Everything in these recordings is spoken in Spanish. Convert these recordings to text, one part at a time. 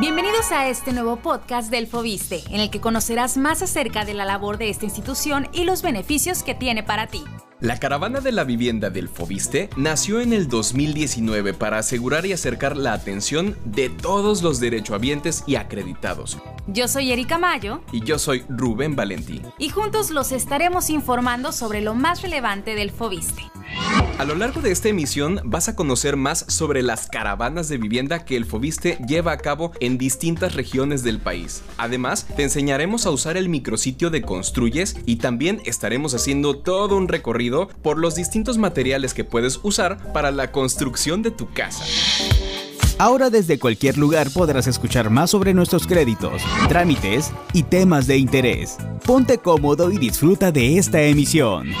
Bienvenidos a este nuevo podcast del Fobiste, en el que conocerás más acerca de la labor de esta institución y los beneficios que tiene para ti. La caravana de la vivienda del Fobiste nació en el 2019 para asegurar y acercar la atención de todos los derechohabientes y acreditados. Yo soy Erika Mayo. Y yo soy Rubén Valentí. Y juntos los estaremos informando sobre lo más relevante del Fobiste. A lo largo de esta emisión vas a conocer más sobre las caravanas de vivienda que el Fobiste lleva a cabo en distintas regiones del país. Además, te enseñaremos a usar el micrositio de Construyes y también estaremos haciendo todo un recorrido por los distintos materiales que puedes usar para la construcción de tu casa. Ahora desde cualquier lugar podrás escuchar más sobre nuestros créditos, trámites y temas de interés. Ponte cómodo y disfruta de esta emisión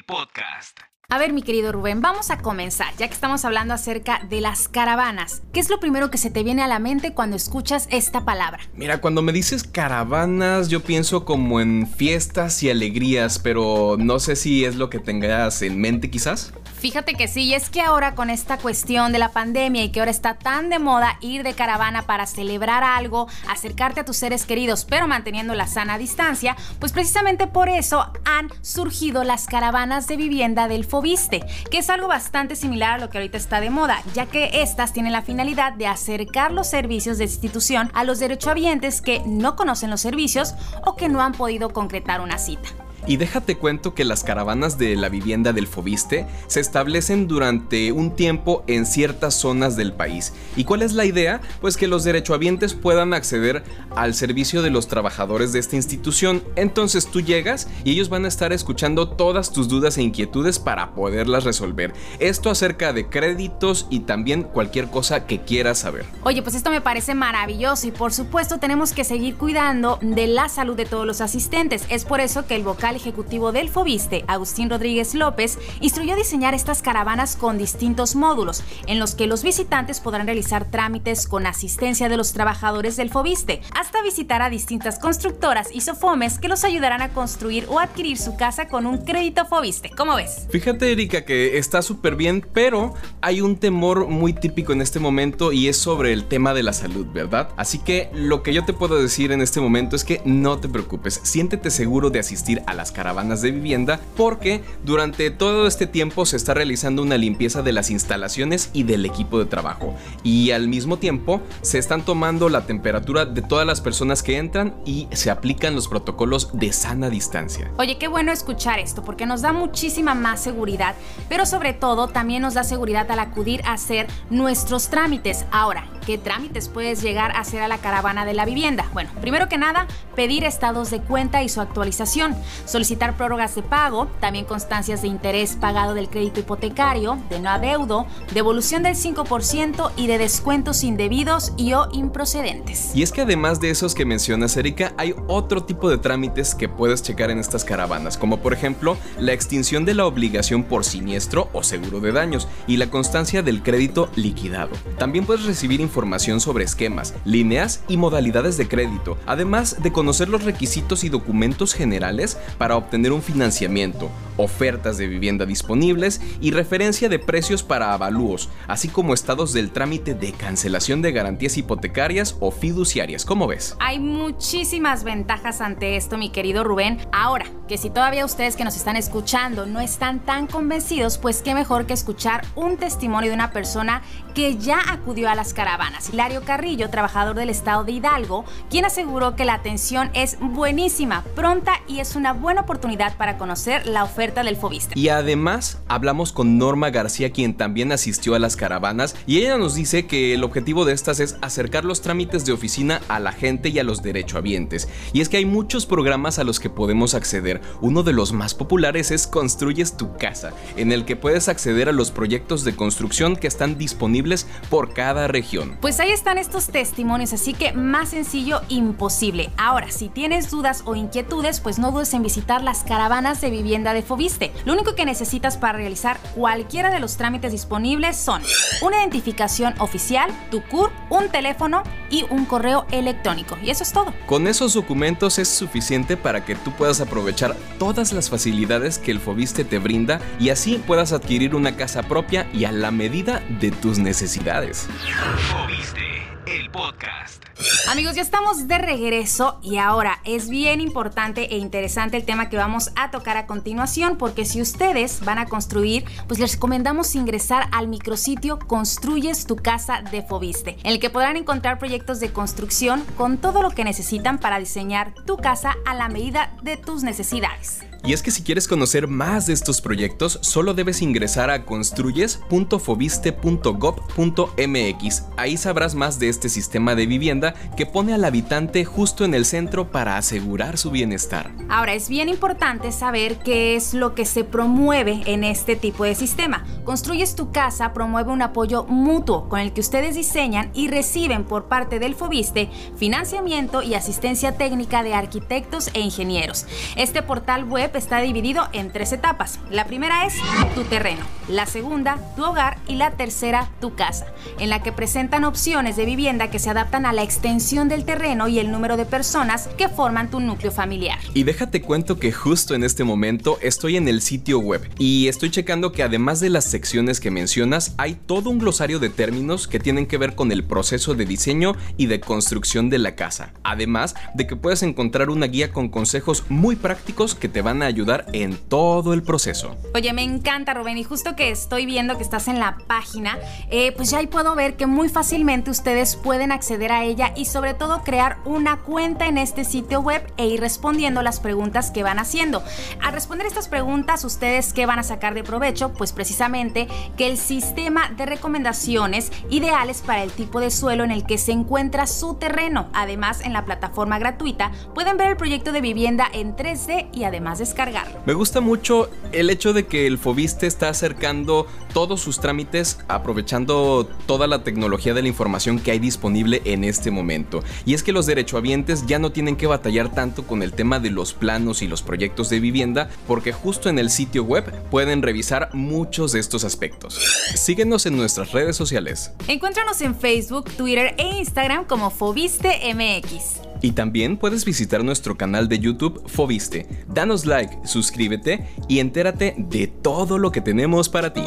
el podcast. A ver, mi querido Rubén, vamos a comenzar, ya que estamos hablando acerca de las caravanas. ¿Qué es lo primero que se te viene a la mente cuando escuchas esta palabra? Mira, cuando me dices caravanas, yo pienso como en fiestas y alegrías, pero no sé si es lo que tengas en mente quizás. Fíjate que sí, y es que ahora con esta cuestión de la pandemia y que ahora está tan de moda ir de caravana para celebrar algo, acercarte a tus seres queridos, pero manteniendo la sana distancia, pues precisamente por eso han surgido las caravanas de vivienda del Fobiste, que es algo bastante similar a lo que ahorita está de moda, ya que estas tienen la finalidad de acercar los servicios de institución a los derechohabientes que no conocen los servicios o que no han podido concretar una cita. Y déjate cuento que las caravanas de la vivienda del Fobiste se establecen durante un tiempo en ciertas zonas del país. ¿Y cuál es la idea? Pues que los derechohabientes puedan acceder al servicio de los trabajadores de esta institución. Entonces tú llegas y ellos van a estar escuchando todas tus dudas e inquietudes para poderlas resolver. Esto acerca de créditos y también cualquier cosa que quieras saber. Oye, pues esto me parece maravilloso y por supuesto tenemos que seguir cuidando de la salud de todos los asistentes. Es por eso que el vocal ejecutivo del Fobiste, Agustín Rodríguez López, instruyó a diseñar estas caravanas con distintos módulos, en los que los visitantes podrán realizar trámites con asistencia de los trabajadores del Fobiste, hasta visitar a distintas constructoras y sofomes que los ayudarán a construir o adquirir su casa con un crédito Fobiste. ¿Cómo ves? Fíjate, Erika, que está súper bien, pero hay un temor muy típico en este momento y es sobre el tema de la salud, ¿verdad? Así que lo que yo te puedo decir en este momento es que no te preocupes, siéntete seguro de asistir a la las caravanas de vivienda porque durante todo este tiempo se está realizando una limpieza de las instalaciones y del equipo de trabajo y al mismo tiempo se están tomando la temperatura de todas las personas que entran y se aplican los protocolos de sana distancia. Oye, qué bueno escuchar esto porque nos da muchísima más seguridad, pero sobre todo también nos da seguridad al acudir a hacer nuestros trámites. Ahora, ¿qué trámites puedes llegar a hacer a la caravana de la vivienda? Bueno, primero que nada, pedir estados de cuenta y su actualización solicitar prórrogas de pago, también constancias de interés pagado del crédito hipotecario, de no adeudo, devolución del 5% y de descuentos indebidos y o improcedentes. Y es que además de esos que mencionas, Erika, hay otro tipo de trámites que puedes checar en estas caravanas, como por ejemplo la extinción de la obligación por siniestro o seguro de daños y la constancia del crédito liquidado. También puedes recibir información sobre esquemas, líneas y modalidades de crédito, además de conocer los requisitos y documentos generales para obtener un financiamiento, ofertas de vivienda disponibles y referencia de precios para avalúos, así como estados del trámite de cancelación de garantías hipotecarias o fiduciarias. ¿Cómo ves? Hay muchísimas ventajas ante esto, mi querido Rubén. Ahora, que si todavía ustedes que nos están escuchando no están tan convencidos, pues qué mejor que escuchar un testimonio de una persona que ya acudió a las caravanas. Hilario Carrillo, trabajador del estado de Hidalgo, quien aseguró que la atención es buenísima, pronta y es una buena oportunidad para conocer la oferta del Fobista. Y además hablamos con Norma García, quien también asistió a las caravanas, y ella nos dice que el objetivo de estas es acercar los trámites de oficina a la gente y a los derechohabientes. Y es que hay muchos programas a los que podemos acceder. Uno de los más populares es Construyes tu casa, en el que puedes acceder a los proyectos de construcción que están disponibles por cada región. Pues ahí están estos testimonios, así que más sencillo imposible. Ahora, si tienes dudas o inquietudes, pues no dudes en visitar las caravanas de vivienda de Lo único que necesitas para realizar cualquiera de los trámites disponibles son una identificación oficial, tu CUR, un teléfono y un correo electrónico. Y eso es todo. Con esos documentos es suficiente para que tú puedas aprovechar aprovechar todas las facilidades que el Fobiste te brinda y así puedas adquirir una casa propia y a la medida de tus necesidades. Fobiste, el podcast. Amigos, ya estamos de regreso y ahora es bien importante e interesante el tema que vamos a tocar a continuación porque si ustedes van a construir, pues les recomendamos ingresar al micrositio Construyes tu casa de Fobiste, en el que podrán encontrar proyectos de construcción con todo lo que necesitan para diseñar tu casa a la medida de tus necesidades. Y es que si quieres conocer más de estos proyectos, solo debes ingresar a construyes.fobiste.gov.mx. Ahí sabrás más de este sistema de vivienda que pone al habitante justo en el centro para asegurar su bienestar. Ahora, es bien importante saber qué es lo que se promueve en este tipo de sistema. Construyes tu casa promueve un apoyo mutuo con el que ustedes diseñan y reciben por parte del Fobiste financiamiento y asistencia técnica de arquitectos e ingenieros. Este portal web está dividido en tres etapas. La primera es tu terreno, la segunda tu hogar y la tercera tu casa, en la que presentan opciones de vivienda que se adaptan a la extensión del terreno y el número de personas que forman tu núcleo familiar. Y déjate cuento que justo en este momento estoy en el sitio web y estoy checando que además de las secciones que mencionas, hay todo un glosario de términos que tienen que ver con el proceso de diseño y de construcción de la casa. Además de que puedes encontrar una guía con consejos muy prácticos que te van a ayudar en todo el proceso. Oye, me encanta Rubén y justo que estoy viendo que estás en la página, eh, pues ya ahí puedo ver que muy fácilmente ustedes pueden acceder a ella y sobre todo crear una cuenta en este sitio web e ir respondiendo las preguntas que van haciendo. Al responder estas preguntas, ustedes qué van a sacar de provecho? Pues precisamente que el sistema de recomendaciones ideales para el tipo de suelo en el que se encuentra su terreno. Además, en la plataforma gratuita pueden ver el proyecto de vivienda en 3D y además de me gusta mucho el hecho de que el Fobiste está acercando todos sus trámites aprovechando toda la tecnología de la información que hay disponible en este momento. Y es que los derechohabientes ya no tienen que batallar tanto con el tema de los planos y los proyectos de vivienda porque justo en el sitio web pueden revisar muchos de estos aspectos. Síguenos en nuestras redes sociales. Encuéntranos en Facebook, Twitter e Instagram como Fobiste MX. Y también puedes visitar nuestro canal de YouTube Fobiste. Danos like, suscríbete y entérate de todo lo que tenemos para ti.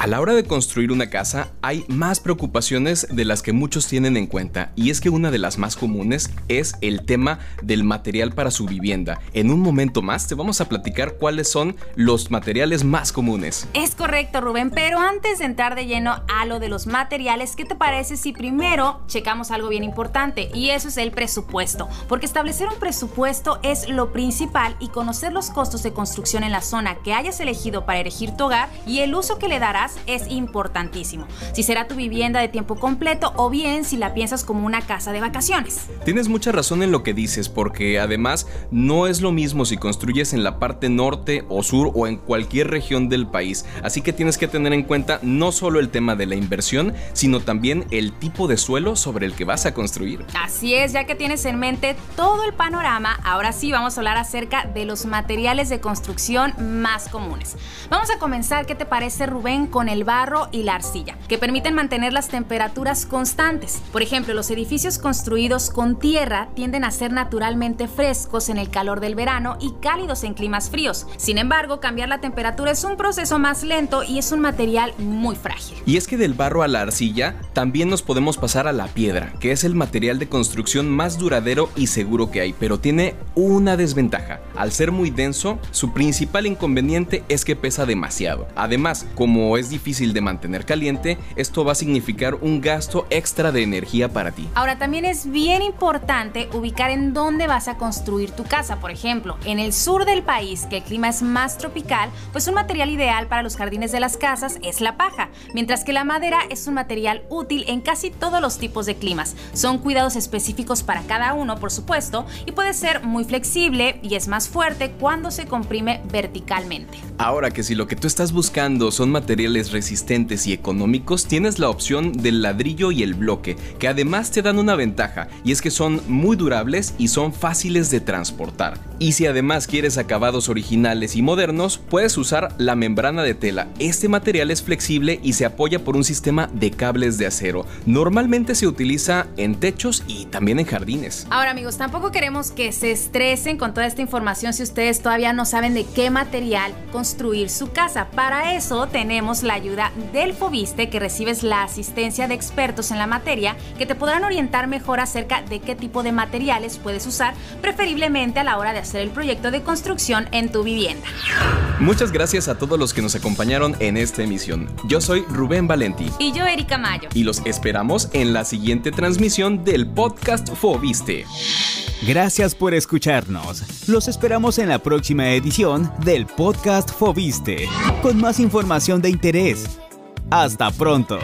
A la hora de construir una casa hay más preocupaciones de las que muchos tienen en cuenta y es que una de las más comunes es el tema del material para su vivienda. En un momento más te vamos a platicar cuáles son los materiales más comunes. Es correcto Rubén, pero antes de entrar de lleno a lo de los materiales, ¿qué te parece si primero checamos algo bien importante y eso es el presupuesto? Porque establecer un presupuesto es lo principal y conocer los costos de construcción en la zona que hayas elegido para erigir tu hogar y el uso que le darás es importantísimo. Si será tu vivienda de tiempo completo o bien si la piensas como una casa de vacaciones. Tienes mucha razón en lo que dices porque además no es lo mismo si construyes en la parte norte o sur o en cualquier región del país. Así que tienes que tener en cuenta no solo el tema de la inversión, sino también el tipo de suelo sobre el que vas a construir. Así es, ya que tienes en mente todo el panorama, ahora sí vamos a hablar acerca de los materiales de construcción más comunes. Vamos a comenzar, ¿qué te parece Rubén? Con con el barro y la arcilla, que permiten mantener las temperaturas constantes. Por ejemplo, los edificios construidos con tierra tienden a ser naturalmente frescos en el calor del verano y cálidos en climas fríos. Sin embargo, cambiar la temperatura es un proceso más lento y es un material muy frágil. Y es que del barro a la arcilla también nos podemos pasar a la piedra, que es el material de construcción más duradero y seguro que hay, pero tiene una desventaja. Al ser muy denso, su principal inconveniente es que pesa demasiado. Además, como es difícil de mantener caliente, esto va a significar un gasto extra de energía para ti. Ahora también es bien importante ubicar en dónde vas a construir tu casa. Por ejemplo, en el sur del país, que el clima es más tropical, pues un material ideal para los jardines de las casas es la paja, mientras que la madera es un material útil en casi todos los tipos de climas. Son cuidados específicos para cada uno, por supuesto, y puede ser muy flexible y es más fuerte cuando se comprime verticalmente. Ahora que si lo que tú estás buscando son materiales resistentes y económicos, tienes la opción del ladrillo y el bloque, que además te dan una ventaja, y es que son muy durables y son fáciles de transportar. Y si además quieres acabados originales y modernos, puedes usar la membrana de tela. Este material es flexible y se apoya por un sistema de cables de acero. Normalmente se utiliza en techos y también en jardines. Ahora amigos, tampoco queremos que se estresen con toda esta información si ustedes todavía no saben de qué material construir su casa. Para eso tenemos la ayuda del Fobiste que recibes la asistencia de expertos en la materia que te podrán orientar mejor acerca de qué tipo de materiales puedes usar, preferiblemente a la hora de hacer el proyecto de construcción en tu vivienda. Muchas gracias a todos los que nos acompañaron en esta emisión. Yo soy Rubén Valenti. Y yo, Erika Mayo. Y los esperamos en la siguiente transmisión del podcast Fobiste. Gracias por escucharnos. Los esperamos en la próxima edición del podcast Fobiste, con más información de interés. Hasta pronto.